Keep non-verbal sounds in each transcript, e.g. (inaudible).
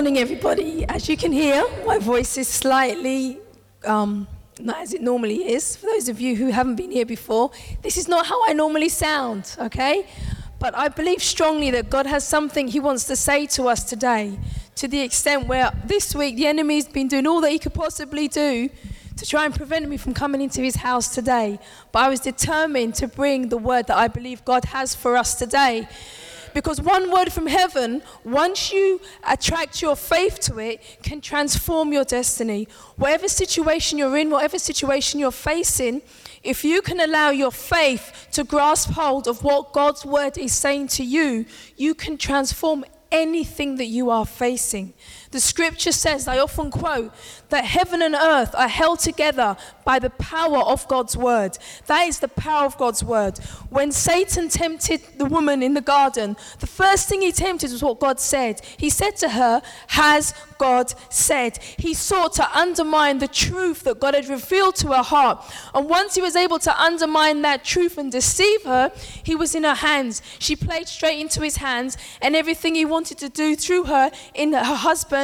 morning, everybody. As you can hear, my voice is slightly um, not as it normally is. For those of you who haven't been here before, this is not how I normally sound, okay? But I believe strongly that God has something He wants to say to us today, to the extent where this week the enemy's been doing all that he could possibly do to try and prevent me from coming into his house today. But I was determined to bring the word that I believe God has for us today. Because one word from heaven, once you attract your faith to it, can transform your destiny. Whatever situation you're in, whatever situation you're facing, if you can allow your faith to grasp hold of what God's word is saying to you, you can transform anything that you are facing. The scripture says, I often quote, that heaven and earth are held together by the power of God's word. That is the power of God's word. When Satan tempted the woman in the garden, the first thing he tempted was what God said. He said to her, Has God said? He sought to undermine the truth that God had revealed to her heart. And once he was able to undermine that truth and deceive her, he was in her hands. She played straight into his hands, and everything he wanted to do through her in her husband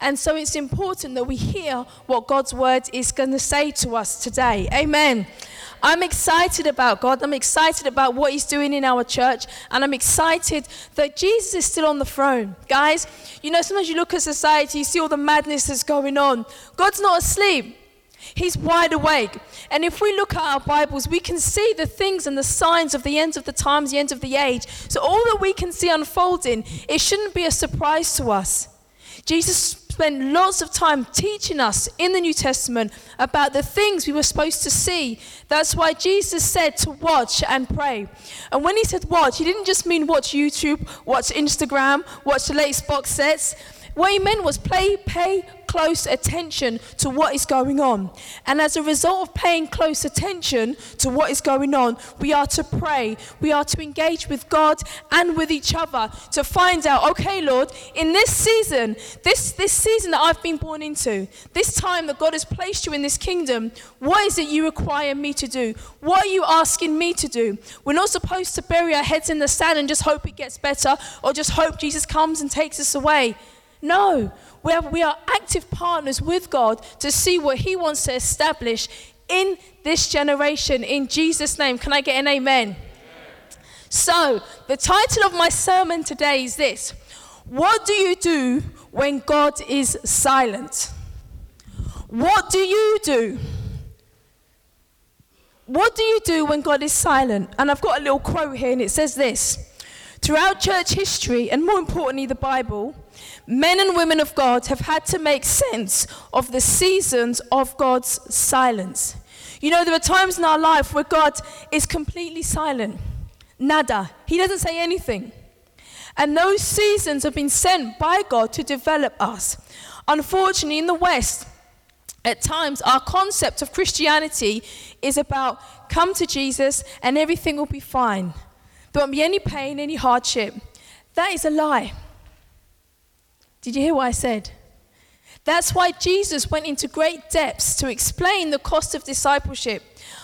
and so it's important that we hear what God's word is going to say to us today. Amen. I'm excited about God. I'm excited about what He's doing in our church. And I'm excited that Jesus is still on the throne. Guys, you know, sometimes you look at society, you see all the madness that's going on. God's not asleep. He's wide awake. And if we look at our Bibles, we can see the things and the signs of the end of the times, the end of the age. So all that we can see unfolding, it shouldn't be a surprise to us. Jesus spent lots of time teaching us in the New Testament about the things we were supposed to see. That's why Jesus said to watch and pray. And when he said watch, he didn't just mean watch YouTube, watch Instagram, watch the latest box sets. Meant was play, pay close attention to what is going on. And as a result of paying close attention to what is going on, we are to pray. We are to engage with God and with each other to find out, okay, Lord, in this season, this, this season that I've been born into, this time that God has placed you in this kingdom, what is it you require me to do? What are you asking me to do? We're not supposed to bury our heads in the sand and just hope it gets better or just hope Jesus comes and takes us away. No, we are, we are active partners with God to see what He wants to establish in this generation. In Jesus' name, can I get an amen? So, the title of my sermon today is this What do you do when God is silent? What do you do? What do you do when God is silent? And I've got a little quote here, and it says this Throughout church history, and more importantly, the Bible, men and women of God have had to make sense of the seasons of God's silence. You know, there are times in our life where God is completely silent. Nada. He doesn't say anything. And those seasons have been sent by God to develop us. Unfortunately, in the West, at times our concept of Christianity is about come to Jesus and everything will be fine. There won't be any pain, any hardship. That is a lie. Did you hear what I said? That's why Jesus went into great depths to explain the cost of discipleship.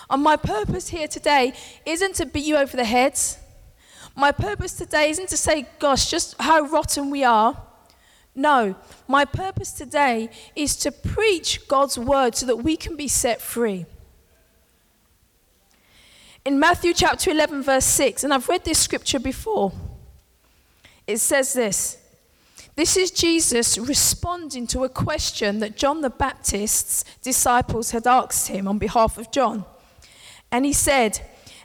And my purpose here today isn't to beat you over the head. My purpose today isn't to say, gosh, just how rotten we are. No, my purpose today is to preach God's word so that we can be set free. In Matthew chapter 11, verse 6, and I've read this scripture before, it says this this is Jesus responding to a question that John the Baptist's disciples had asked him on behalf of John. And he said,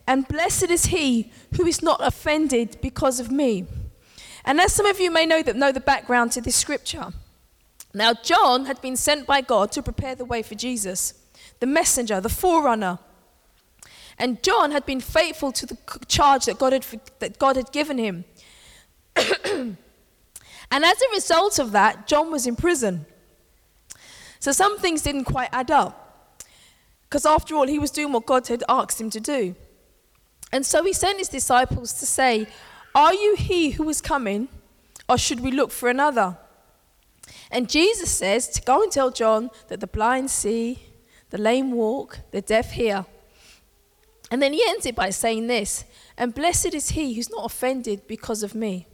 And blessed is he who is not offended because of me. And as some of you may know that know the background to this scripture. Now John had been sent by God to prepare the way for Jesus, the messenger, the forerunner. And John had been faithful to the charge that God had, that God had given him. (clears throat) and as a result of that, John was in prison. So some things didn't quite add up. Because after all, he was doing what God had asked him to do. And so he sent his disciples to say, Are you he who is coming, or should we look for another? And Jesus says to go and tell John that the blind see, the lame walk, the deaf hear. And then he ends it by saying this And blessed is he who's not offended because of me.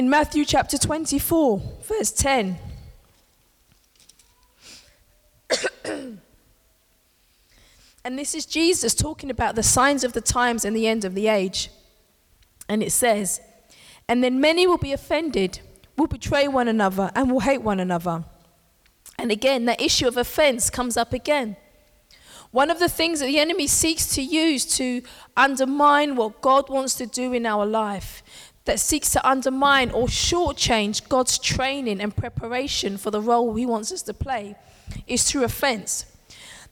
In Matthew chapter 24, verse 10. (coughs) and this is Jesus talking about the signs of the times and the end of the age. And it says, And then many will be offended, will betray one another, and will hate one another. And again, that issue of offense comes up again. One of the things that the enemy seeks to use to undermine what God wants to do in our life, that seeks to undermine or shortchange God's training and preparation for the role He wants us to play, is through offense.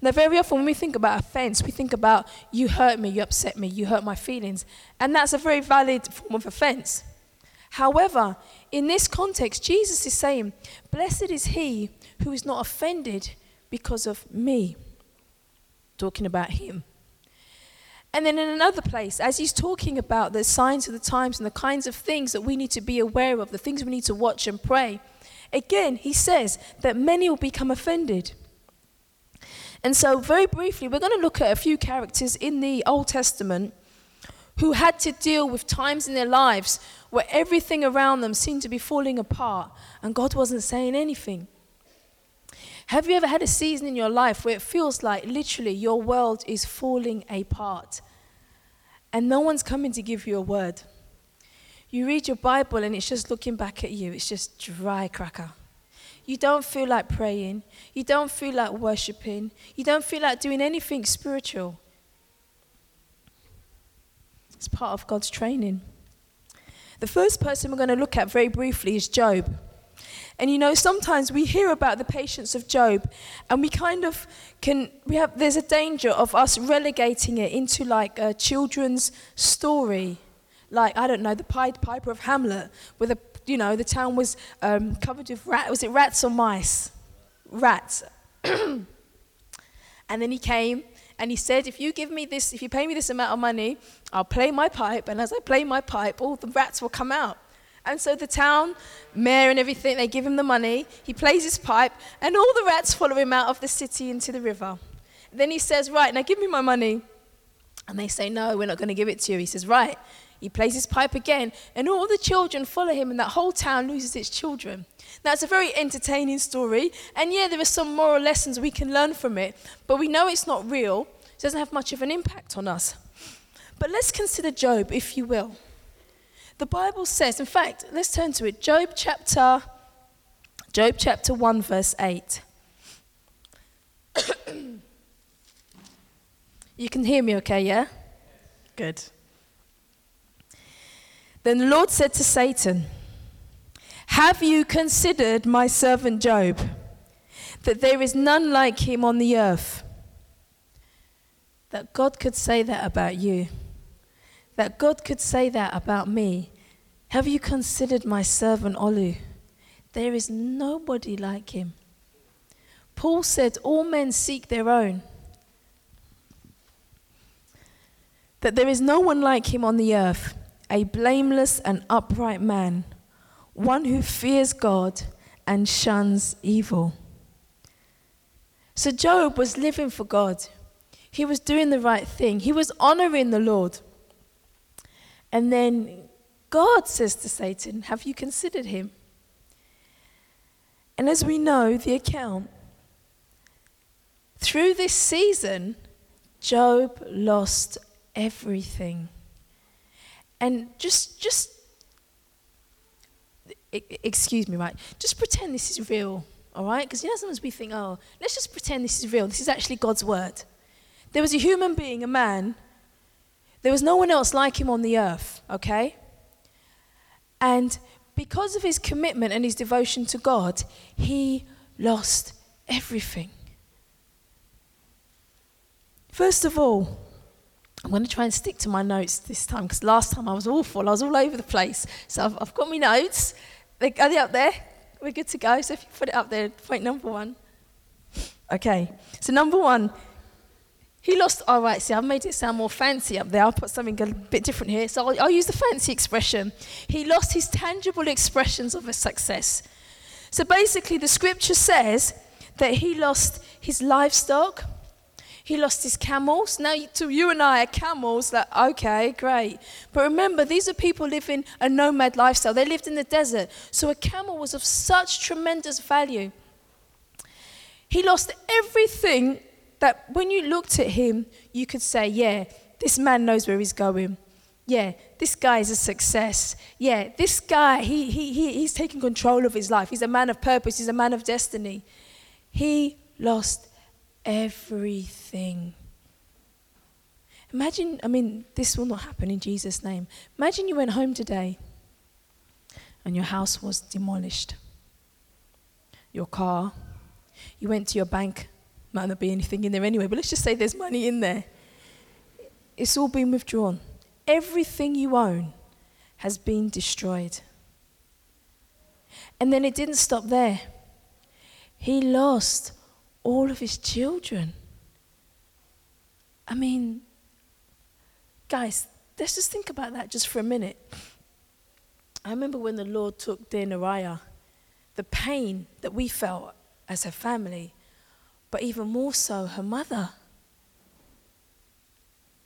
Now, very often when we think about offense, we think about you hurt me, you upset me, you hurt my feelings. And that's a very valid form of offense. However, in this context, Jesus is saying, Blessed is he who is not offended because of me. Talking about him. And then in another place, as he's talking about the signs of the times and the kinds of things that we need to be aware of, the things we need to watch and pray, again, he says that many will become offended. And so, very briefly, we're going to look at a few characters in the Old Testament who had to deal with times in their lives where everything around them seemed to be falling apart and God wasn't saying anything. Have you ever had a season in your life where it feels like literally your world is falling apart and no one's coming to give you a word? You read your Bible and it's just looking back at you, it's just dry cracker. You don't feel like praying. You don't feel like worshiping. You don't feel like doing anything spiritual. It's part of God's training. The first person we're going to look at very briefly is Job. And you know, sometimes we hear about the patience of Job, and we kind of can, we have, there's a danger of us relegating it into like a children's story. Like, I don't know, the Pied Piper of Hamelin, where the you know, the town was um, covered with rats. Was it rats or mice? Rats. (clears throat) and then he came and he said, If you give me this, if you pay me this amount of money, I'll play my pipe. And as I play my pipe, all the rats will come out. And so the town, mayor and everything, they give him the money. He plays his pipe, and all the rats follow him out of the city into the river. Then he says, Right, now give me my money. And they say, No, we're not going to give it to you. He says, Right, he plays his pipe again, and all the children follow him, and that whole town loses its children. Now, it's a very entertaining story, and yeah, there are some moral lessons we can learn from it, but we know it's not real. It doesn't have much of an impact on us. But let's consider Job, if you will. The Bible says, in fact, let's turn to it. Job chapter, Job chapter 1, verse 8. (coughs) you can hear me okay, yeah? Good. Then the Lord said to Satan, Have you considered my servant Job, that there is none like him on the earth? That God could say that about you, that God could say that about me. Have you considered my servant Olu? There is nobody like him. Paul said, All men seek their own. That there is no one like him on the earth a blameless and upright man, one who fears God and shuns evil. So Job was living for God. He was doing the right thing. He was honoring the Lord. And then God says to Satan, Have you considered him? And as we know, the account, through this season, Job lost everything. And just, just, excuse me, right? Just pretend this is real, all right? Because you know, sometimes we think, oh, let's just pretend this is real. This is actually God's word. There was a human being, a man. There was no one else like him on the earth, okay? And because of his commitment and his devotion to God, he lost everything. First of all, I'm going to try and stick to my notes this time because last time I was awful. I was all over the place. So I've, I've got my notes. Are they up there? We're good to go. So if you put it up there, point number one. Okay. So number one, he lost. All oh. See, I've made it sound more fancy up there. I'll put something a bit different here. So I'll, I'll use the fancy expression. He lost his tangible expressions of a success. So basically, the scripture says that he lost his livestock He lost his camels. Now, to you and I, are camels, like, okay, great. But remember, these are people living a nomad lifestyle. They lived in the desert. So a camel was of such tremendous value. He lost everything that when you looked at him, you could say, yeah, this man knows where he's going. Yeah, this guy is a success. Yeah, this guy, he, he, he, he's taking control of his life. He's a man of purpose, he's a man of destiny. He lost everything. Imagine, I mean, this will not happen in Jesus' name. Imagine you went home today and your house was demolished. Your car, you went to your bank, might not be anything in there anyway, but let's just say there's money in there. It's all been withdrawn. Everything you own has been destroyed. And then it didn't stop there. He lost all of his children. I mean, guys, let's just think about that just for a minute. I remember when the Lord took dear the pain that we felt as her family, but even more so her mother.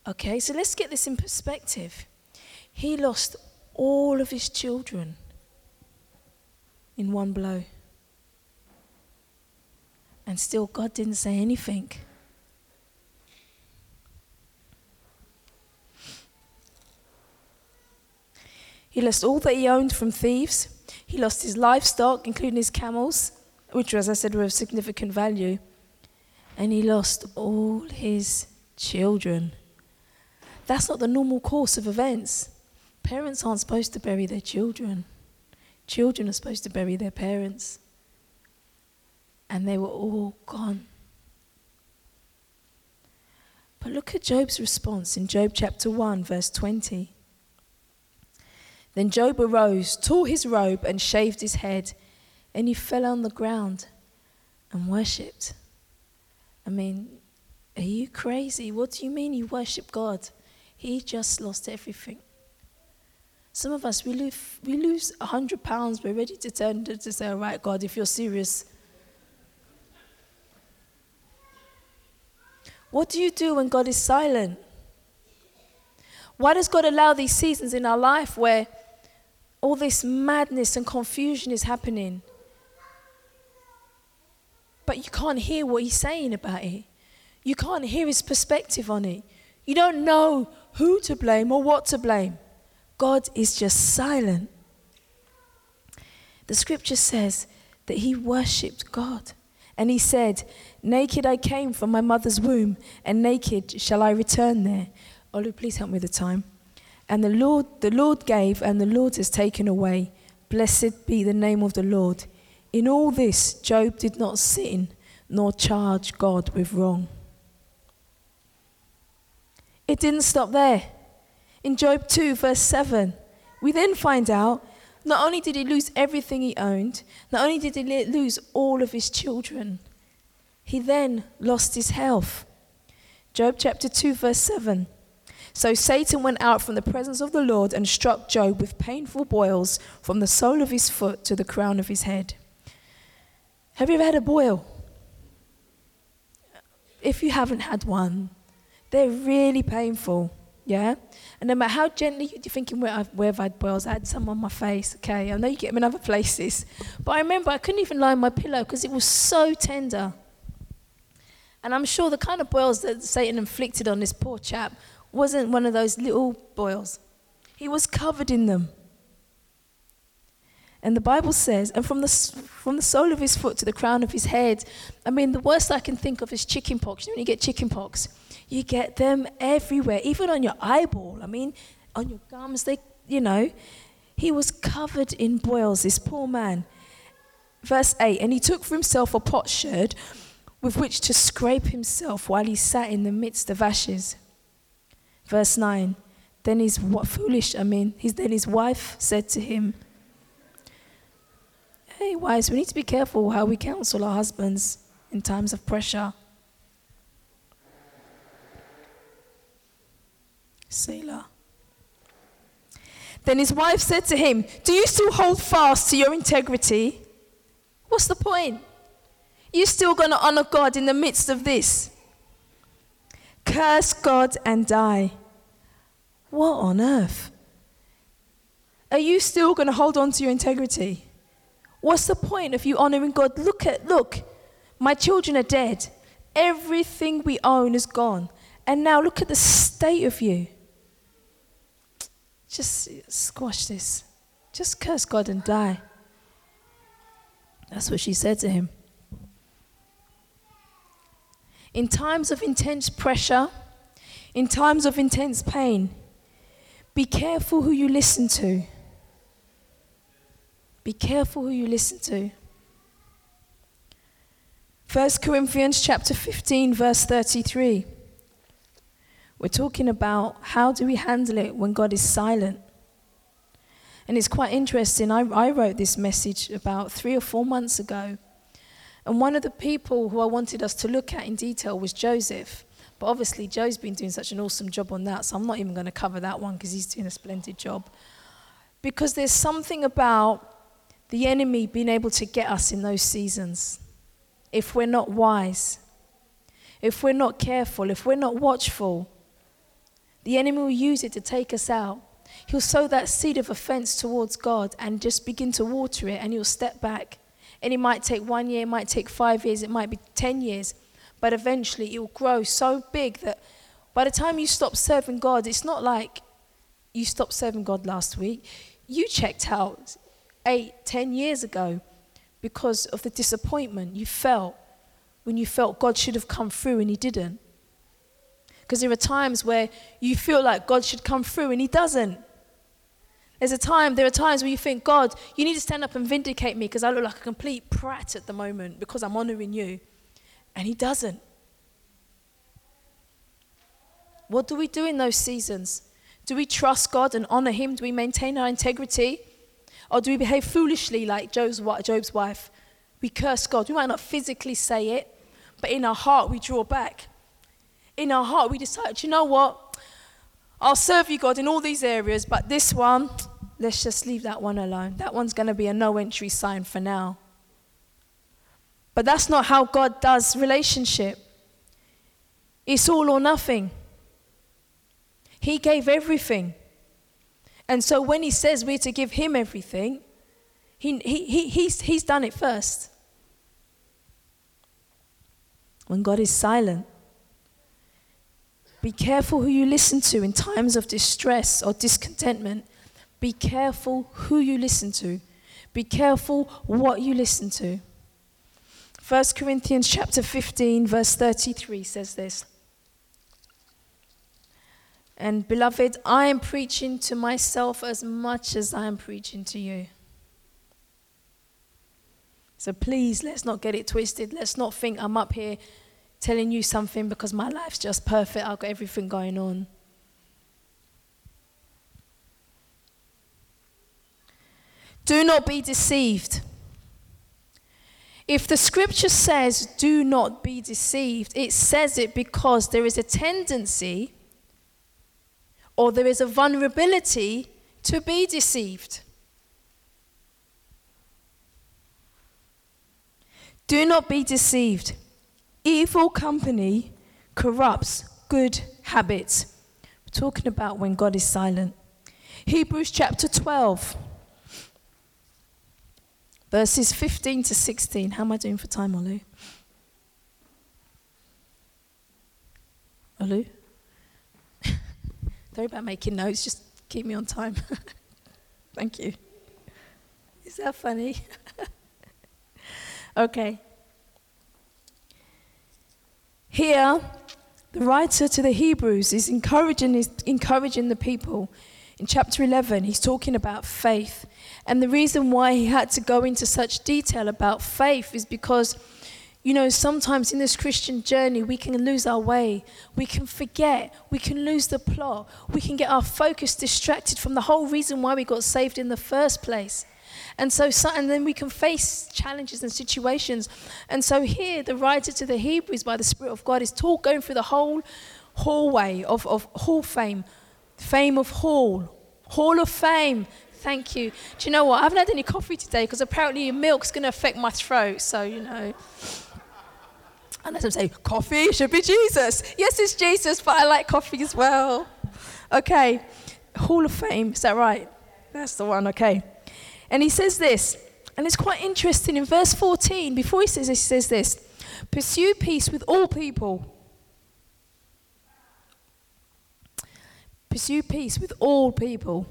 Okay, so let's get this in perspective. He lost all of his children in one blow. And still, God didn't say anything. He lost all that he owned from thieves. He lost his livestock, including his camels, which, as I said, were of significant value. And he lost all his children. That's not the normal course of events. Parents aren't supposed to bury their children, children are supposed to bury their parents and they were all gone. But look at Job's response in Job chapter 1, verse 20. Then Job arose, tore his robe, and shaved his head, and he fell on the ground and worshipped. I mean, are you crazy? What do you mean you worship God? He just lost everything. Some of us, we lose, we lose 100 pounds, we're ready to turn to, to say, all right, God, if you're serious, What do you do when God is silent? Why does God allow these seasons in our life where all this madness and confusion is happening? But you can't hear what He's saying about it. You can't hear His perspective on it. You don't know who to blame or what to blame. God is just silent. The scripture says that he worshipped God. And he said, Naked I came from my mother's womb, and naked shall I return there. Olu, please help me with the time. And the Lord, the Lord gave, and the Lord has taken away. Blessed be the name of the Lord. In all this, Job did not sin nor charge God with wrong. It didn't stop there. In Job 2, verse 7, we then find out not only did he lose everything he owned, not only did he lose all of his children, he then lost his health. Job chapter 2, verse 7. So Satan went out from the presence of the Lord and struck Job with painful boils from the sole of his foot to the crown of his head. Have you ever had a boil? If you haven't had one, they're really painful. Yeah? And no matter how gently you're thinking, where, I've, where have I had boils? I had some on my face. Okay, I know you get them in other places. But I remember I couldn't even lie on my pillow because it was so tender. And I'm sure the kind of boils that Satan inflicted on this poor chap wasn't one of those little boils. He was covered in them. And the Bible says, and from the, from the sole of his foot to the crown of his head, I mean, the worst I can think of is chicken pox. You know, when you get chicken pox, you get them everywhere, even on your eyeball. I mean, on your gums, they, you know. He was covered in boils, this poor man. Verse 8, and he took for himself a potsherd with which to scrape himself while he sat in the midst of ashes. Verse 9, then his, what foolish, I mean, his, then his wife said to him, Hey, wives, we need to be careful how we counsel our husbands in times of pressure. Selah. Then his wife said to him, Do you still hold fast to your integrity? What's the point? You're still going to honor God in the midst of this. Curse God and die. What on earth? Are you still going to hold on to your integrity? What's the point of you honoring God? Look at, look, my children are dead. Everything we own is gone. And now look at the state of you. Just squash this. Just curse God and die. That's what she said to him. In times of intense pressure, in times of intense pain, be careful who you listen to. Be careful who you listen to. 1 Corinthians chapter 15 verse 33. We're talking about how do we handle it when God is silent. And it's quite interesting. I, I wrote this message about three or four months ago. And one of the people who I wanted us to look at in detail was Joseph. But obviously, Joe's been doing such an awesome job on that, so I'm not even going to cover that one because he's doing a splendid job. Because there's something about the enemy being able to get us in those seasons if we're not wise, if we're not careful, if we're not watchful. The enemy will use it to take us out. He'll sow that seed of offense towards God and just begin to water it, and you'll step back. And it might take one year, it might take five years, it might be 10 years, but eventually it will grow so big that by the time you stop serving God, it's not like you stopped serving God last week. You checked out eight, ten years ago because of the disappointment you felt when you felt God should have come through and He didn't. Because there are times where you feel like God should come through and He doesn't. There's a time, there are times where you think, God, you need to stand up and vindicate me because I look like a complete prat at the moment because I'm honoring you. And He doesn't. What do we do in those seasons? Do we trust God and honor Him? Do we maintain our integrity? Or do we behave foolishly like Job's, Job's wife? We curse God. We might not physically say it, but in our heart we draw back. In our heart we decide, you know what? I'll serve you, God, in all these areas, but this one, let's just leave that one alone. That one's going to be a no entry sign for now. But that's not how God does relationship. It's all or nothing. He gave everything. And so when he says we're to give him everything, he, he, he, he's, he's done it first. When God is silent, be careful who you listen to in times of distress or discontentment be careful who you listen to. Be careful what you listen to. 1 Corinthians chapter 15 verse 33 says this. And beloved, I am preaching to myself as much as I am preaching to you. So please, let's not get it twisted. Let's not think I'm up here telling you something because my life's just perfect. I've got everything going on. Do not be deceived. If the scripture says, do not be deceived, it says it because there is a tendency or there is a vulnerability to be deceived. Do not be deceived. Evil company corrupts good habits. We're talking about when God is silent. Hebrews chapter 12 verses 15 to 16. How am I doing for time, Olu? Olu? Sorry about making notes, just keep me on time. (laughs) Thank you. Is that funny? (laughs) okay. Here, the writer to the Hebrews is encouraging, is encouraging the people. In chapter 11, he's talking about faith. And the reason why he had to go into such detail about faith is because, you know, sometimes in this Christian journey, we can lose our way. We can forget. We can lose the plot. We can get our focus distracted from the whole reason why we got saved in the first place. And so, and then we can face challenges and situations. And so, here, the writer to the Hebrews by the Spirit of God is talk, going through the whole hallway of, of Hall Fame, Fame of Hall, Hall of Fame, Thank you. Do you know what? I haven't had any coffee today because apparently your milk's going to affect my throat. So, you know. And as I say, coffee should be Jesus. Yes, it's Jesus, but I like coffee as well. Okay, Hall of Fame, is that right? That's the one, okay. And he says this, and it's quite interesting in verse 14, before he says this, he says this Pursue peace with all people. Pursue peace with all people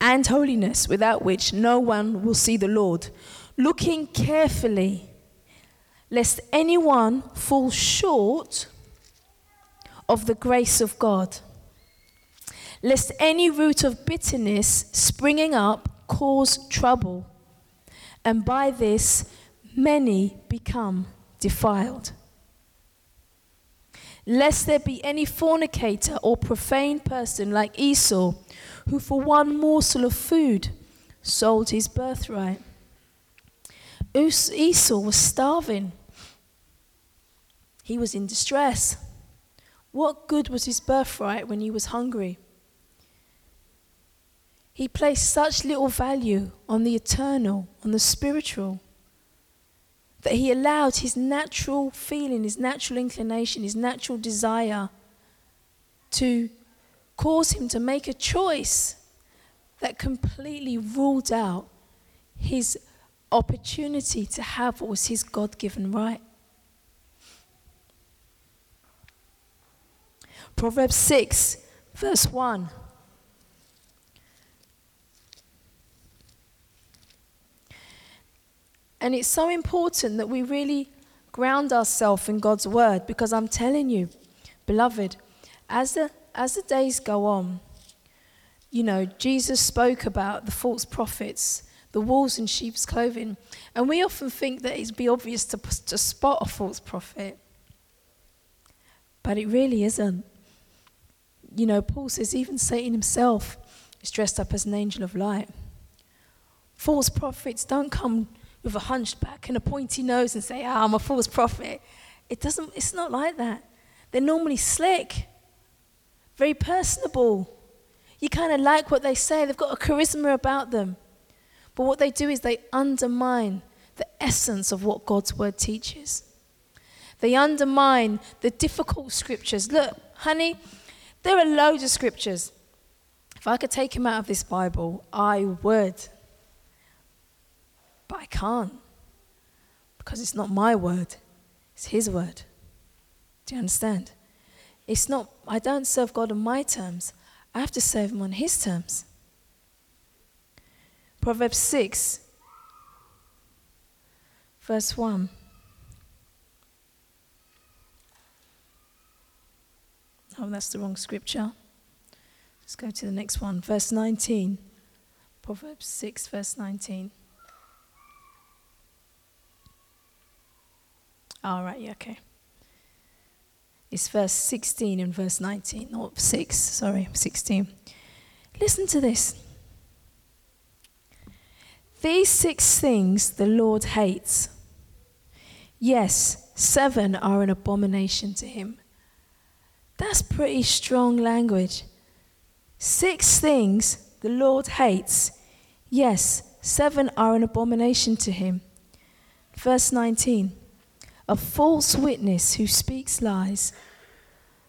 and holiness, without which no one will see the Lord. Looking carefully, lest anyone fall short of the grace of God, lest any root of bitterness springing up cause trouble, and by this many become defiled. Lest there be any fornicator or profane person like Esau, who for one morsel of food sold his birthright. Esau was starving, he was in distress. What good was his birthright when he was hungry? He placed such little value on the eternal, on the spiritual, that he allowed his natural feeling, his natural inclination, his natural desire to cause him to make a choice that completely ruled out his opportunity to have what was his God given right. Proverbs 6, verse 1. And it's so important that we really ground ourselves in God's word because I'm telling you, beloved, as the, as the days go on, you know, Jesus spoke about the false prophets, the wolves in sheep's clothing. And we often think that it'd be obvious to, to spot a false prophet. But it really isn't. You know, Paul says even Satan himself is dressed up as an angel of light. False prophets don't come with a hunched back and a pointy nose and say, ah, I'm a false prophet. It doesn't, it's not like that. They're normally slick, very personable. You kind of like what they say, they've got a charisma about them. But what they do is they undermine the essence of what God's word teaches. They undermine the difficult scriptures. Look, honey, there are loads of scriptures. If I could take them out of this Bible, I would. But I can't because it's not my word, it's His word. Do you understand? It's not, I don't serve God on my terms, I have to serve Him on His terms. Proverbs 6, verse 1. Oh, that's the wrong scripture. Let's go to the next one. Verse 19. Proverbs 6, verse 19. All right, yeah, okay. It's verse 16 and verse 19, not 6, sorry, 16. Listen to this. These six things the Lord hates. Yes, seven are an abomination to him. That's pretty strong language. Six things the Lord hates. Yes, seven are an abomination to him. Verse 19 a false witness who speaks lies,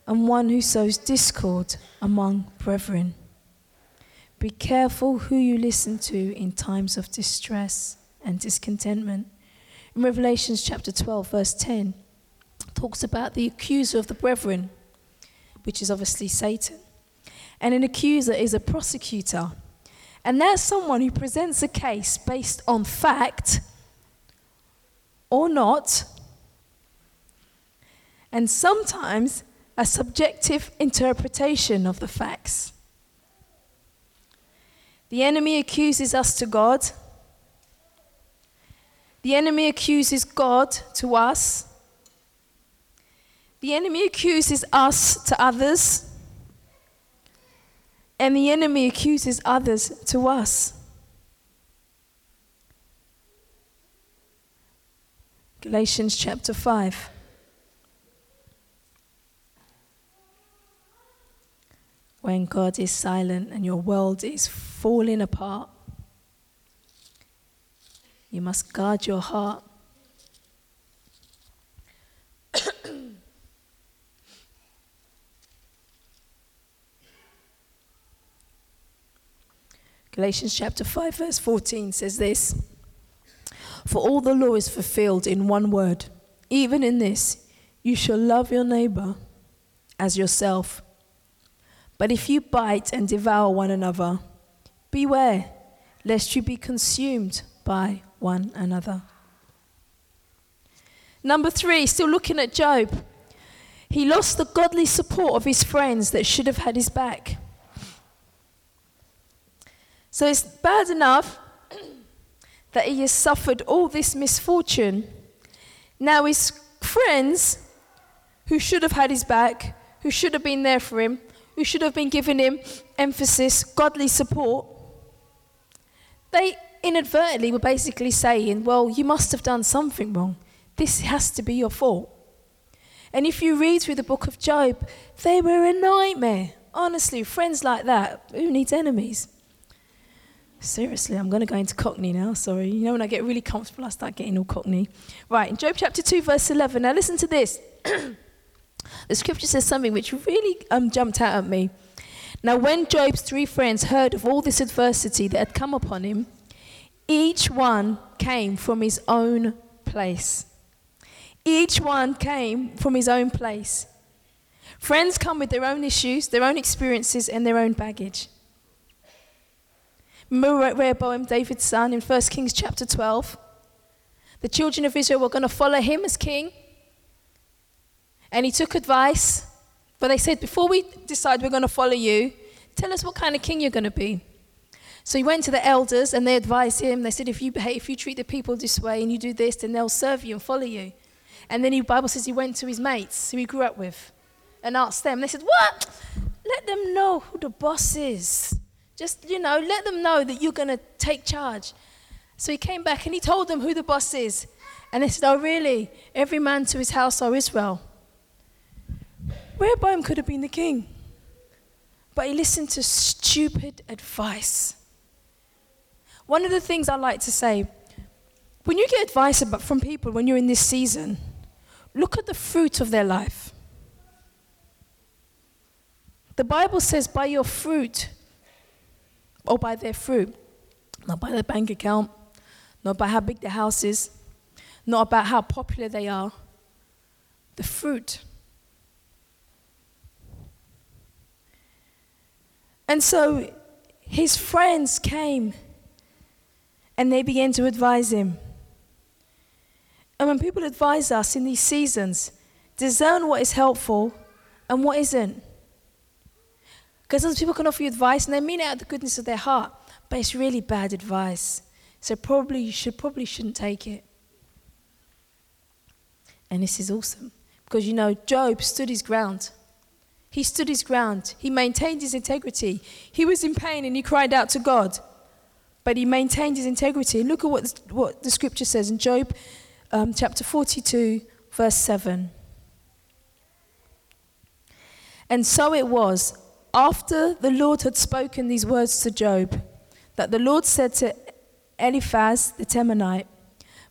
and one who sows discord among brethren. Be careful who you listen to in times of distress and discontentment. In Revelations chapter 12, verse 10, talks about the accuser of the brethren, which is obviously Satan. And an accuser is a prosecutor. And that's someone who presents a case based on fact or not, and sometimes a subjective interpretation of the facts. The enemy accuses us to God. The enemy accuses God to us. The enemy accuses us to others. And the enemy accuses others to us. Galatians chapter 5. when God is silent and your world is falling apart. You must guard your heart. Galatians chapter 5, verse 14 says this For all the law is fulfilled in one word, even in this, you shall love your neighbor as yourself. But if you bite and devour one another, beware lest you be consumed by one another. Number three, still looking at Job. He lost the godly support of his friends that should have had his back. So it's bad enough that he has suffered all this misfortune. Now his friends, who should have had his back, who should have been there for him, who should have been giving him emphasis, godly support, they inadvertently were basically saying, Well, you must have done something wrong. This has to be your fault. And if you read through the book of Job, they were a nightmare. Honestly, friends like that, who needs enemies? Seriously, I'm going to go into Cockney now. Sorry. You know, when I get really comfortable, I start getting all Cockney. Right, in Job chapter 2, verse 11. Now, listen to this. (clears throat) the scripture says something which really um, jumped out at me. Now, when Job's three friends heard of all this adversity that had come upon him, each one came from his own place. Each one came from his own place. Friends come with their own issues, their own experiences, and their own baggage. Rehoboam, David's son, in 1 Kings chapter 12? The children of Israel were going to follow him as king. And he took advice, but they said, Before we decide we're going to follow you, tell us what kind of king you're going to be. So he went to the elders and they advised him. They said, if you behave, if you treat the people this way and you do this, then they'll serve you and follow you. And then the Bible says he went to his mates who he grew up with and asked them. They said, What? Let them know who the boss is. Just, you know, let them know that you're going to take charge. So he came back and he told them who the boss is. And they said, Oh, really? Every man to his house, O Israel. Rehoboam could have been the king. But he listened to stupid advice. One of the things I like to say when you get advice from people when you're in this season, Look at the fruit of their life. The Bible says, by your fruit, or by their fruit, not by their bank account, not by how big their house is, not about how popular they are, the fruit. And so his friends came and they began to advise him. And when people advise us in these seasons, discern what is helpful and what isn't. Because some people can offer you advice and they mean it out of the goodness of their heart, but it's really bad advice. So probably you should probably shouldn't take it. And this is awesome. Because you know, Job stood his ground. He stood his ground. He maintained his integrity. He was in pain and he cried out to God. But he maintained his integrity. Look at what, what the scripture says in Job um, chapter 42, verse 7. And so it was, after the Lord had spoken these words to Job, that the Lord said to Eliphaz the Temanite,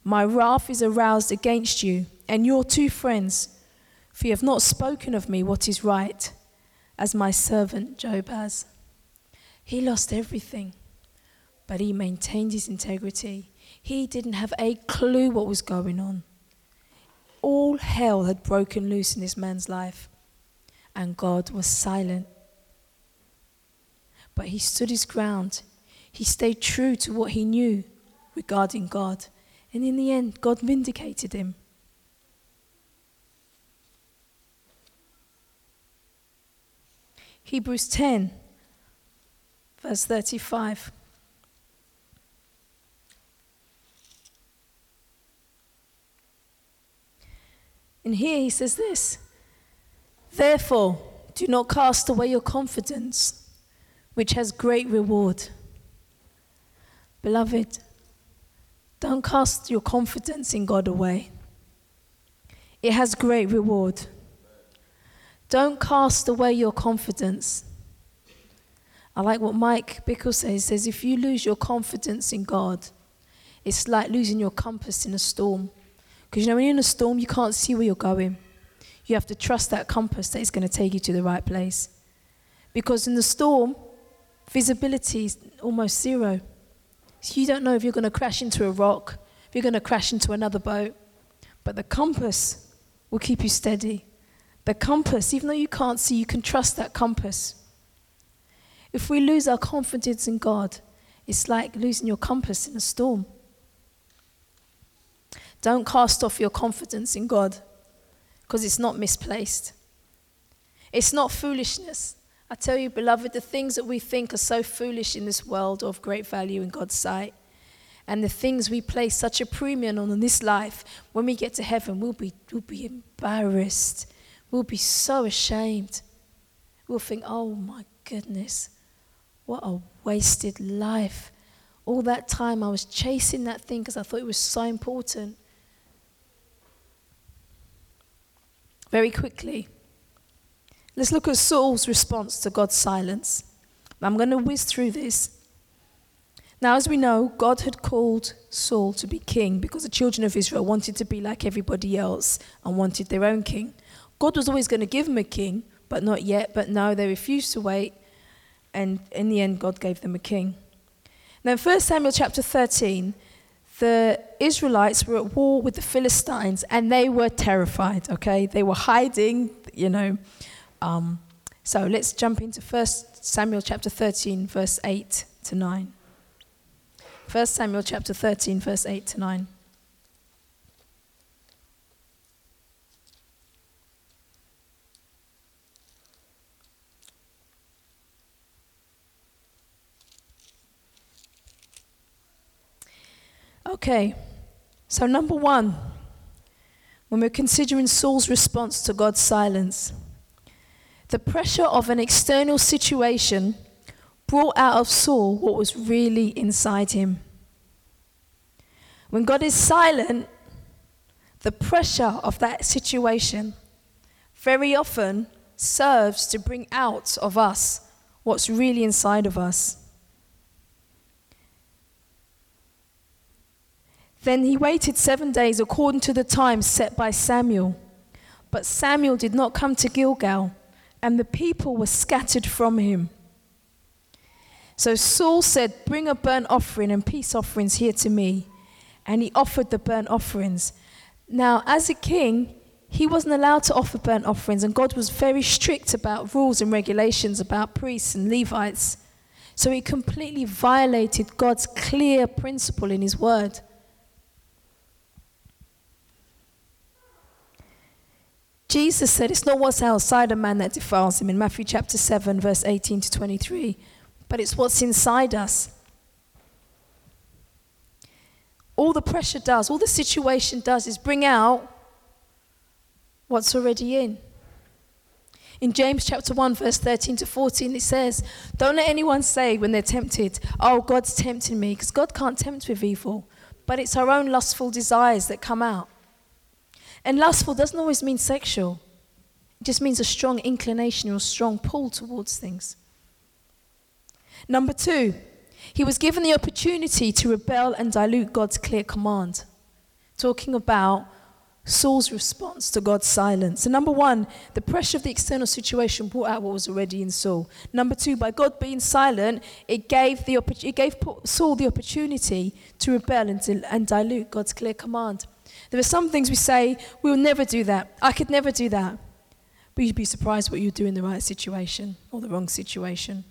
My wrath is aroused against you and your two friends, for you have not spoken of me what is right, as my servant Job has. He lost everything, but he maintained his integrity. He didn't have a clue what was going on. All hell had broken loose in this man's life, and God was silent. But he stood his ground. He stayed true to what he knew regarding God. And in the end, God vindicated him. Hebrews 10, verse 35. And here he says this Therefore, do not cast away your confidence, which has great reward. Beloved, don't cast your confidence in God away. It has great reward. Don't cast away your confidence. I like what Mike Bickle says. He says, if you lose your confidence in God, it's like losing your compass in a storm. Because you know, when you're in a storm, you can't see where you're going. You have to trust that compass that is going to take you to the right place. Because in the storm, visibility is almost zero. You don't know if you're going to crash into a rock, if you're going to crash into another boat. But the compass will keep you steady. The compass, even though you can't see, you can trust that compass. If we lose our confidence in God, it's like losing your compass in a storm. Don't cast off your confidence in God because it's not misplaced. It's not foolishness. I tell you, beloved, the things that we think are so foolish in this world are of great value in God's sight, and the things we place such a premium on in this life, when we get to heaven, we'll be, we'll be embarrassed. We'll be so ashamed. We'll think, oh my goodness, what a wasted life. All that time I was chasing that thing because I thought it was so important. Very quickly, let's look at Saul's response to God's silence. I'm going to whiz through this. Now, as we know, God had called Saul to be king because the children of Israel wanted to be like everybody else and wanted their own king. God was always going to give them a king, but not yet. But no, they refused to wait and in the end, God gave them a king. Now, in 1 Samuel chapter 13, the Israelites were at war with the Philistines and they were terrified, okay? They were hiding, you know. Um, so let's jump into 1 Samuel chapter 13, verse 8 to 9. 1 Samuel chapter 13, verse 8 to 9. Okay, so number one, when we're considering Saul's response to God's silence, the pressure of an external situation brought out of Saul what was really inside him. When God is silent, the pressure of that situation very often serves to bring out of us what's really inside of us. Then he waited seven days according to the time set by Samuel. But Samuel did not come to Gilgal, and the people were scattered from him. So Saul said, Bring a burnt offering and peace offerings here to me. And he offered the burnt offerings. Now, as a king, he wasn't allowed to offer burnt offerings, and God was very strict about rules and regulations about priests and Levites. So he completely violated God's clear principle in his word. Jesus said it's not what's outside a man that defiles him in Matthew chapter 7, verse 18 to 23, but it's what's inside us. All the pressure does, all the situation does is bring out what's already in. In James chapter 1, verse 13 to 14, it says, Don't let anyone say when they're tempted, Oh, God's tempting me, because God can't tempt with evil, but it's our own lustful desires that come out. And lustful doesn't always mean sexual, it just means a strong inclination or a strong pull towards things. Number two, he was given the opportunity to rebel and dilute God's clear command. Talking about Saul's response to God's silence. So, number one, the pressure of the external situation brought out what was already in Saul. Number two, by God being silent, it gave, the, it gave Saul the opportunity to rebel and, and dilute God's clear command. There are some things we say, we'll never do that. I could never do that. But you'd be surprised what you'd do in the right situation or the wrong situation.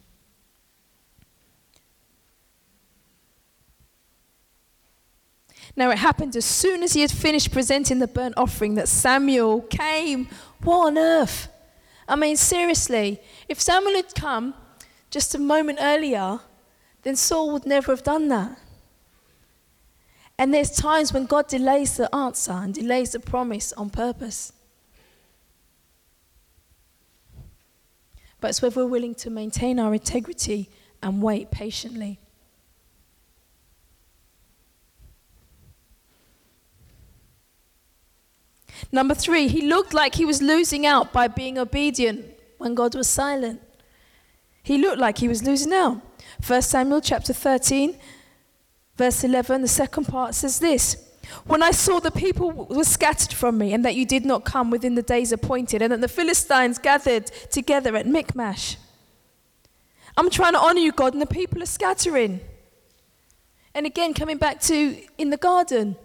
Now it happened as soon as he had finished presenting the burnt offering that Samuel came. What on earth? I mean, seriously, if Samuel had come just a moment earlier, then Saul would never have done that. And there's times when God delays the answer and delays the promise on purpose. But it's whether we're willing to maintain our integrity and wait patiently. Number three, he looked like he was losing out by being obedient when God was silent. He looked like he was losing out. 1 Samuel chapter 13, Verse 11, the second part says this When I saw the people were scattered from me, and that you did not come within the days appointed, and that the Philistines gathered together at Michmash, I'm trying to honor you, God, and the people are scattering. And again, coming back to in the garden,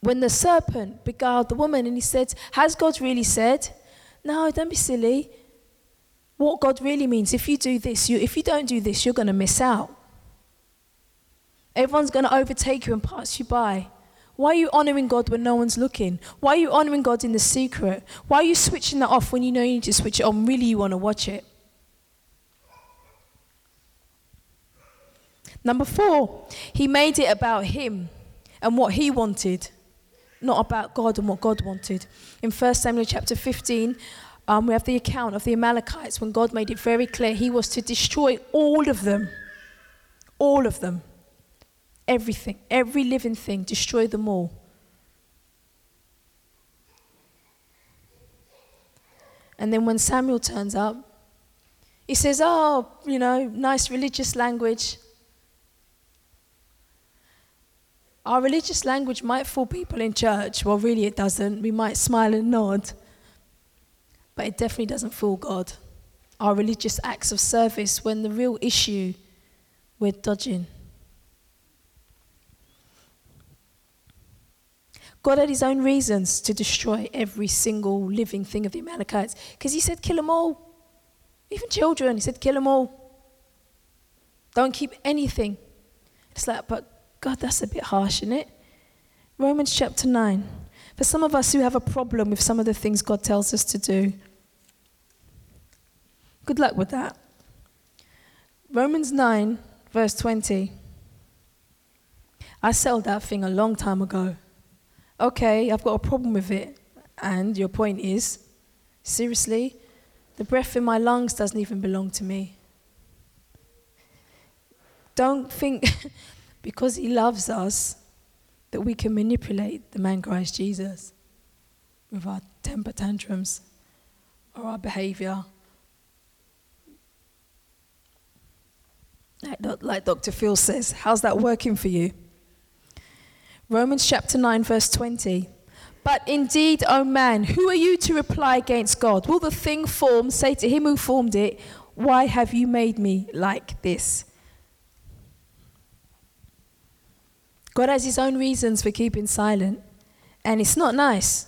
when the serpent beguiled the woman and he said, Has God really said? No, don't be silly. What God really means, if you do this, you, if you don't do this, you're going to miss out. Everyone's going to overtake you and pass you by. Why are you honoring God when no one's looking? Why are you honoring God in the secret? Why are you switching that off when you know you need to switch it on? Really, you want to watch it. Number four, he made it about him and what he wanted, not about God and what God wanted. In 1 Samuel chapter 15, um, we have the account of the Amalekites when God made it very clear he was to destroy all of them. All of them everything, every living thing, destroy them all. And then when Samuel turns up, he says, Oh, you know, nice religious language. Our religious language might fool people in church. Well, really, it doesn't. We might smile and nod. But it definitely doesn't fool God. Our religious acts of service, when the real issue, we're dodging. God had his own reasons to destroy every single living thing of the Amalekites because he said, kill them all. Even children, he said, kill them all. Don't keep anything. It's like, but God, that's a bit harsh, isn't it? Romans chapter 9. For some of us who have a problem with some of the things God tells us to do, good luck with that. Romans 9, verse 20. I settled that thing a long time ago okay, I've got a problem with it. And your point is, seriously, the breath in my lungs doesn't even belong to me. Don't think (laughs) because he loves us that we can manipulate the man Christ Jesus with our temper tantrums or our behavior. Like, Dr. Phil says, how's that working for you? Romans chapter 9, verse 20. But indeed, O man, who are you to reply against God? Will the thing formed say to him who formed it, Why have you made me like this? God has his own reasons for keeping silent, and it's not nice.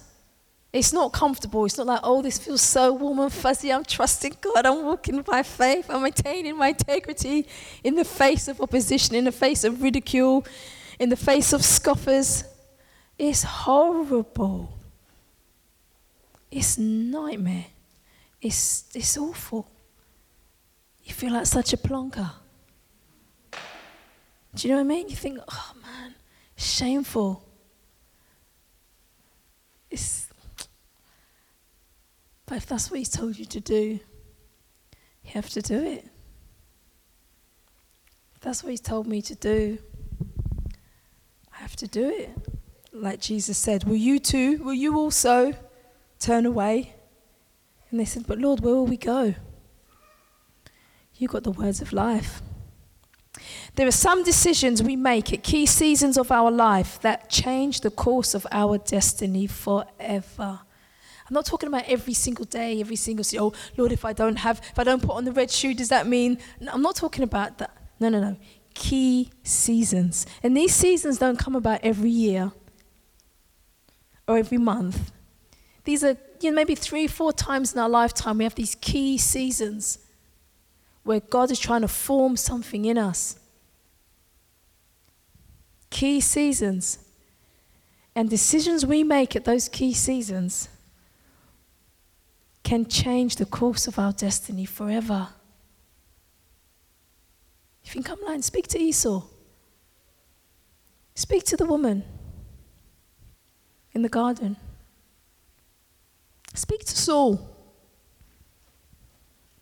It's not comfortable. It's not like, oh, this feels so warm and fuzzy. I'm trusting God. I'm walking by faith. I'm maintaining my integrity in the face of opposition, in the face of ridicule, in the face of scoffers is horrible. It's nightmare. It's, it's awful. You feel like such a plonker. Do you know what I mean? You think, oh man, shameful. It's, but if that's what he's told you to do, you have to do it. If that's what he's told me to do, have to do it. Like Jesus said, Will you too, will you also turn away? And they said, But Lord, where will we go? You got the words of life. There are some decisions we make at key seasons of our life that change the course of our destiny forever. I'm not talking about every single day, every single oh Lord, if I don't have, if I don't put on the red shoe, does that mean? No, I'm not talking about that. No, no, no key seasons. And these seasons don't come about every year or every month. These are you know, maybe three, four times in our lifetime, we have these key seasons where God is trying to form something in us. Key seasons. And decisions we make at those key seasons can change the course of our destiny forever. If you can come line, speak to Esau. Speak to the woman in the garden. Speak to Saul.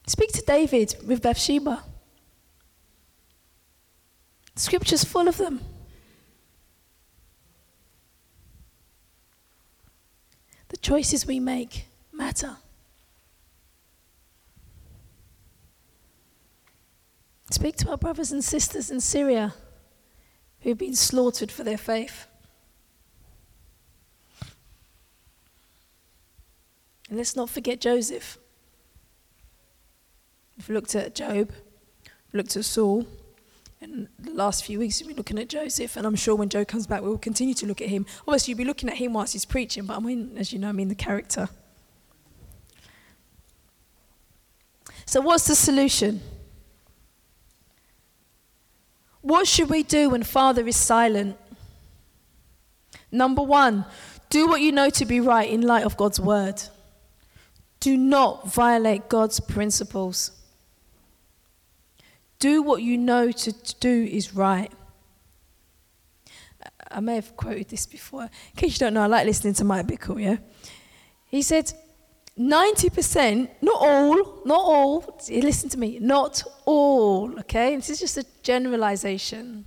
Speak to David with Bathsheba. Scripture's full of them. The choices we make matter. Speak to our brothers and sisters in Syria who've been slaughtered for their faith. And let's not forget Joseph. We've looked at Job, we've looked at Saul, and the last few weeks we've been looking at Joseph, and I'm sure when Joe comes back, we'll continue to look at him. Obviously, you'll be looking at him whilst he's preaching, but I mean, as you know, I mean the character. So, what's the solution? What should we do when Father is silent? Number one, do what you know to be right in light of God's word. Do not violate God's principles. Do what you know to do is right. I may have quoted this before. In case you don't know, I like listening to Mike Bickle, yeah? He said, 90%, not all, not all, listen to me, not all, okay? This is just a generalization.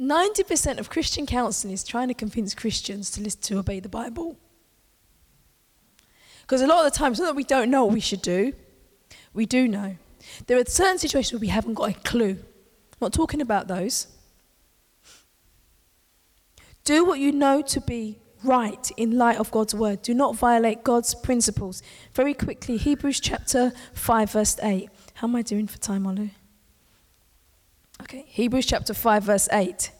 90% of Christian counseling is trying to convince Christians to listen to obey the Bible. Because a lot of the times, not that we don't know what we should do, we do know. There are certain situations where we haven't got a clue. I'm not talking about those. Do what you know to be right in light of God's word. Do not violate God's principles. Very quickly, Hebrews chapter 5, verse 8. How am I doing for time, Olu? Okay, Hebrews chapter 5, verse 8.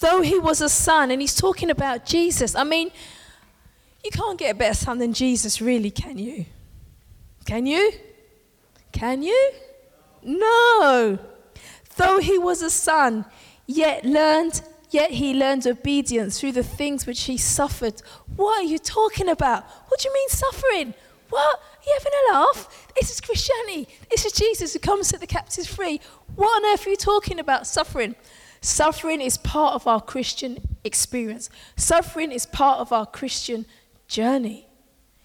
Though he was a son, and he's talking about Jesus. I mean, you can't get a better son than Jesus, really, can you? Can you? Can you? No. Though he was a son, yet learned yet he learned obedience through the things which he suffered. What are you talking about? What do you mean suffering? What? Are you having a laugh? This is Christianity. This is Jesus who comes to the captives free. What on earth are you talking about? Suffering. Suffering is part of our Christian experience. Suffering is part of our Christian journey.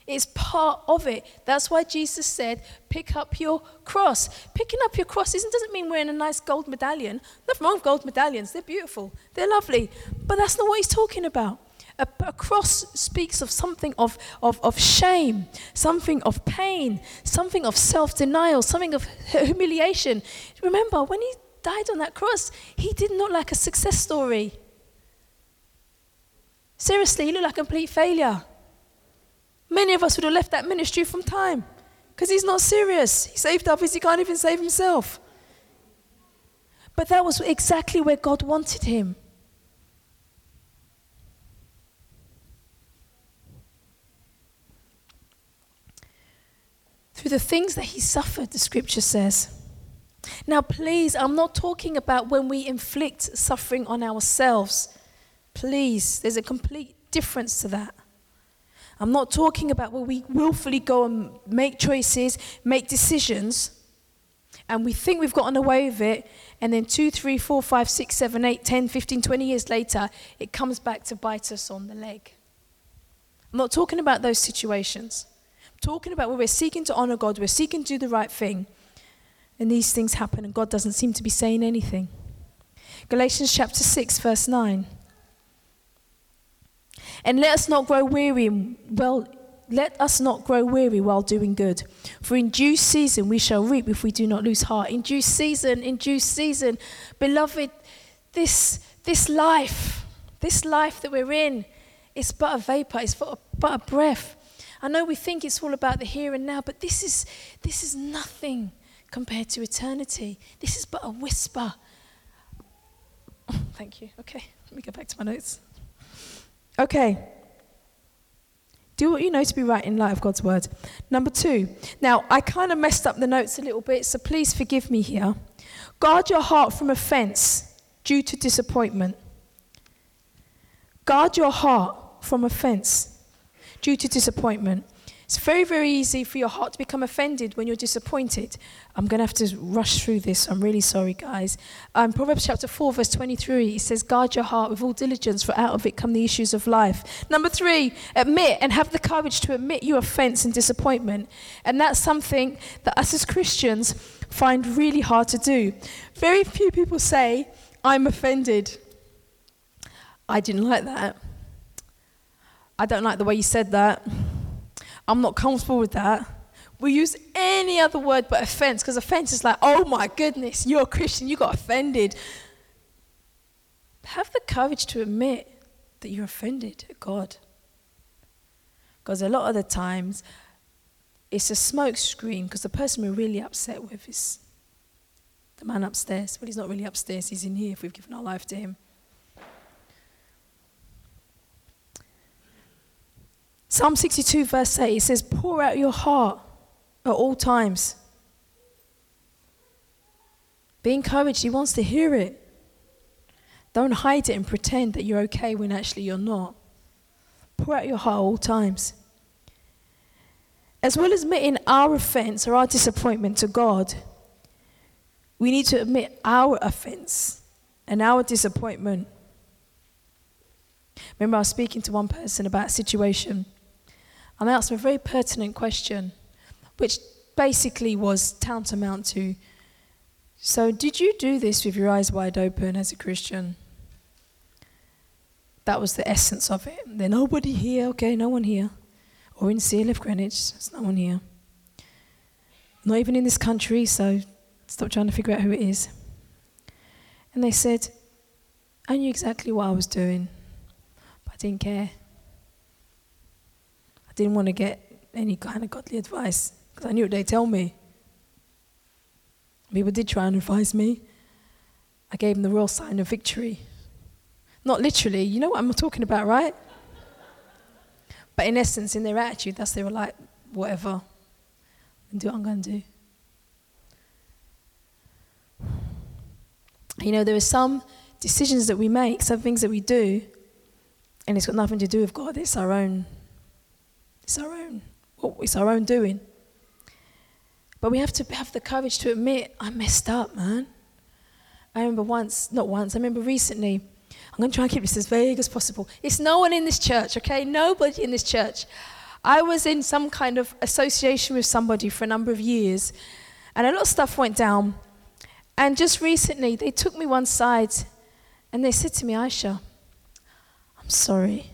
It's part of it. That's why Jesus said, pick up your cross. Picking up your cross doesn't mean wearing a nice gold medallion. Nothing wrong with gold medallions. They're beautiful. They're lovely. But that's not what he's talking about. A, a, cross speaks of something of, of, of shame, something of pain, something of self denial, something of humiliation. Remember, when he died on that cross, he did not like a success story. Seriously, he looked like a complete failure. Many of us would have left that ministry from time because he's not serious. He saved others, he can't even save himself. But that was exactly where God wanted him. Through the things that he suffered, the scripture says. Now, please, I'm not talking about when we inflict suffering on ourselves. Please, there's a complete difference to that. I'm not talking about where we willfully go and make choices, make decisions, and we think we've gotten away with it, and then two, three, four, five, six, seven, eight, 10, 15, 20 years later, it comes back to bite us on the leg. I'm not talking about those situations. I'm talking about where we're seeking to honor God, we're seeking to do the right thing, and these things happen, and God doesn't seem to be saying anything. Galatians chapter 6, verse 9. And let us not grow weary well let us not grow weary while doing good. For in due season we shall reap if we do not lose heart. In due season, in due season, beloved, this this life, this life that we're in, it's but a vapor, it's but a, but a breath. I know we think it's all about the here and now, but this is this is nothing compared to eternity. This is but a whisper. (laughs) thank you. Okay, let me go back to my notes. Okay. Do what you know to be right in light of God's word. Number two. Now, I kind of messed up the notes a little bit, so please forgive me here. Guard your heart from offense due to disappointment. Guard your heart from offense due to disappointment. It's very, very easy for your heart to become offended when you're disappointed. I'm going to have to rush through this. I'm really sorry, guys. Um, Proverbs chapter 4, verse 23, it says, Guard your heart with all diligence, for out of it come the issues of life. Number three, admit and have the courage to admit your offense and disappointment. And that's something that us as Christians find really hard to do. Very few people say, I'm offended. I didn't like that. I don't like the way you said that. I'm not comfortable with that. We use any other word but offense because offense is like, oh my goodness, you're a Christian, you got offended. Have the courage to admit that you're offended at God. Because a lot of the times, it's a smoke screen because the person we're really upset with is the man upstairs. Well, he's not really upstairs, he's in here if we've given our life to him. Psalm 62, verse 8, it says, Pour out your heart at all times. Be encouraged, he wants to hear it. Don't hide it and pretend that you're okay when actually you're not. Pour out your heart at all times. As well as admitting our offense or our disappointment to God, we need to admit our offense and our disappointment. Remember, I was speaking to one person about a situation, and I asked him a very pertinent question, which basically was tantamount to So, did you do this with your eyes wide open as a Christian? That was the essence of it. There's nobody here, okay, no one here. Or in CLF Greenwich, there's no one here. Not even in this country, so stop trying to figure out who it is. And they said, I knew exactly what I was doing, but I didn't care. Didn't want to get any kind of godly advice because I knew what they'd tell me. People did try and advise me. I gave them the royal sign of victory. Not literally, you know what I'm talking about, right? But in essence, in their attitude, that's they were like, whatever, and do what I'm going to do. You know, there are some decisions that we make, some things that we do, and it's got nothing to do with God. It's our own. It's our own. It's our own doing. But we have to have the courage to admit, I messed up, man. I remember once, not once, I remember recently, I'm going to try and keep this as vague as possible. It's no one in this church, okay? Nobody in this church. I was in some kind of association with somebody for a number of years, and a lot of stuff went down. And just recently, they took me one side and they said to me, Aisha, I'm sorry.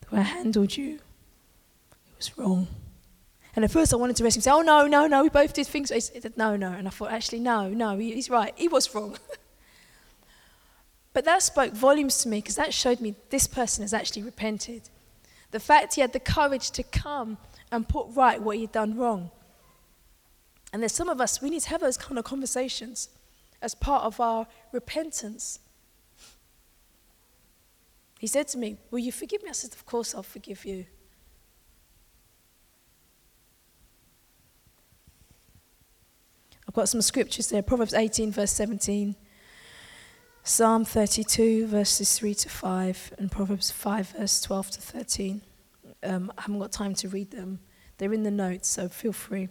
The way I handled you, was wrong. And at first I wanted to arrest him and say, oh, no, no, no, we both did things. Said, no, no. And I thought, actually, no, no, he's right. He was wrong. (laughs) but that spoke volumes to me because that showed me this person has actually repented. The fact he had the courage to come and put right what he'd done wrong. And there's some of us, we need to have those kind of conversations as part of our repentance. He said to me, Will you forgive me? I said, Of course I'll forgive you. Got some scriptures there Proverbs 18, verse 17, Psalm 32, verses 3 to 5, and Proverbs 5, verse 12 to 13. Um, I haven't got time to read them, they're in the notes, so feel free.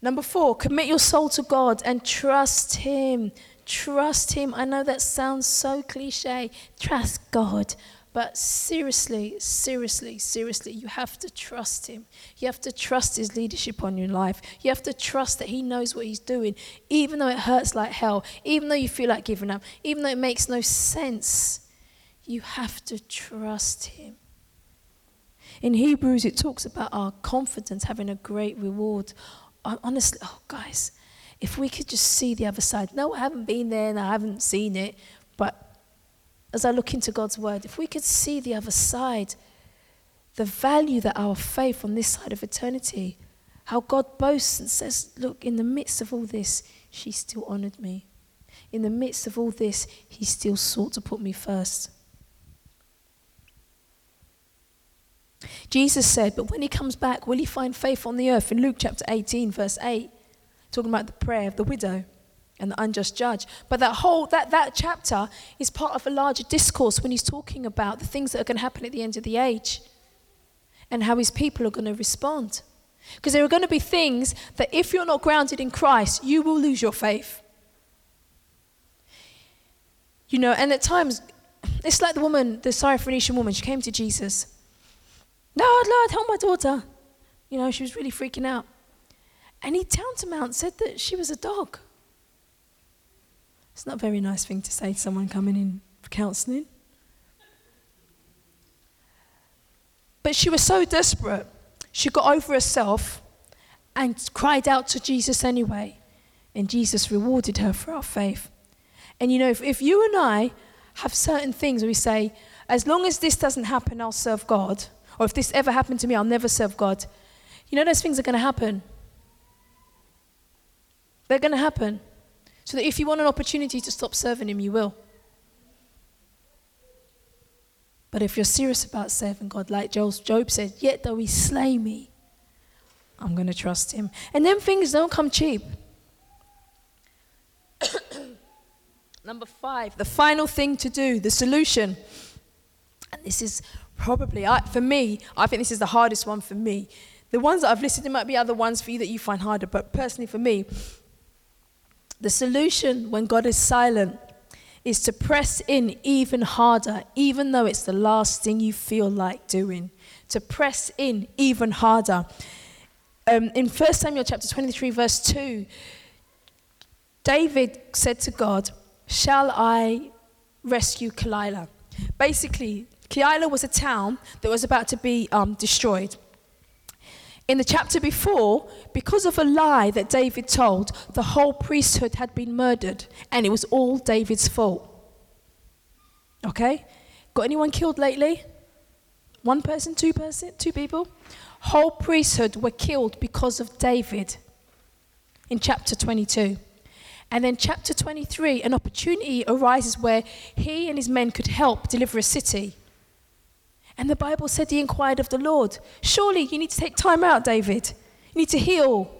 Number four, commit your soul to God and trust Him. Trust Him. I know that sounds so cliche. Trust God. But seriously, seriously, seriously, you have to trust Him. You have to trust His leadership on your life. You have to trust that He knows what He's doing, even though it hurts like hell, even though you feel like giving up, even though it makes no sense. You have to trust Him. In Hebrews, it talks about our confidence having a great reward honestly, oh, guys, if we could just see the other side. No, I haven't been there and I haven't seen it, but as I look into God's word, if we could see the other side, the value that our faith on this side of eternity, how God boasts and says, Look, in the midst of all this, she still honored me. In the midst of all this, he still sought to put me first. Jesus said, But when he comes back, will he find faith on the earth? In Luke chapter 18, verse 8, talking about the prayer of the widow and the unjust judge. But that whole that, that chapter is part of a larger discourse when he's talking about the things that are going to happen at the end of the age and how his people are going to respond. Because there are going to be things that if you're not grounded in Christ, you will lose your faith. You know, and at times, it's like the woman, the Syrophoenician woman, she came to Jesus Lord, Lord, help my daughter. You know, she was really freaking out. And he tantamount said that she was a dog. It's not a very nice thing to say to someone coming in for counseling. But she was so desperate, she got over herself and cried out to Jesus anyway. And Jesus rewarded her for our faith. And you know, if, if you and I have certain things we say, as long as this doesn't happen, I'll serve God or if this ever happened to me, I'll never serve God. You know those things are going to happen. They're going to happen. So that if you want an opportunity to stop serving Him, you will. But if you're serious about serving God, like Job said, yet though He slay me, I'm going to trust Him. And then things don't come cheap. (coughs) Number five, the final thing to do, the solution. And this is probably, I, for me, I think this is the hardest one for me. The ones that I've listed, there might be other ones for you that you find harder, but personally for me, the solution when God is silent is to press in even harder, even though it's the last thing you feel like doing. To press in even harder. Um, in 1 Samuel chapter 23, verse 2, David said to God, Shall I rescue Keilah? Basically, Keilah was a town that was about to be um, destroyed. In the chapter before, because of a lie that David told, the whole priesthood had been murdered, and it was all David's fault. Okay? Got anyone killed lately? One person, two person, two people? Whole priesthood were killed because of David in chapter 22. And then, chapter 23, an opportunity arises where he and his men could help deliver a city. And the Bible said he inquired of the Lord, Surely you need to take time out, David. You need to heal.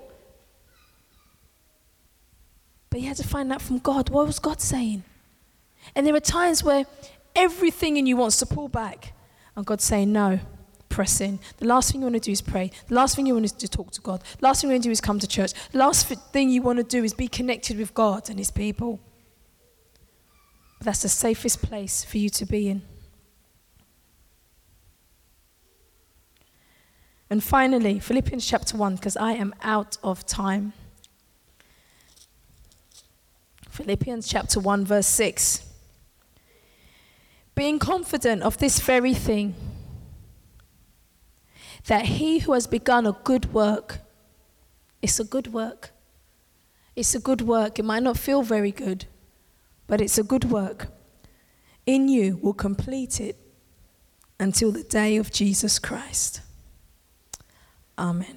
But he had to find out from God. What was God saying? And there are times where everything in you wants to pull back. And God's saying, No, press in. The last thing you want to do is pray. The last thing you want to do is talk to God. The last thing you want to do is come to church. The last thing you want to do is be connected with God and His people. But that's the safest place for you to be in. And finally, Philippians chapter 1, because I am out of time. Philippians chapter 1, verse 6. Being confident of this very thing, that he who has begun a good work, it's a good work. It's a good work. It might not feel very good, but it's a good work. In you will complete it until the day of Jesus Christ. Amen.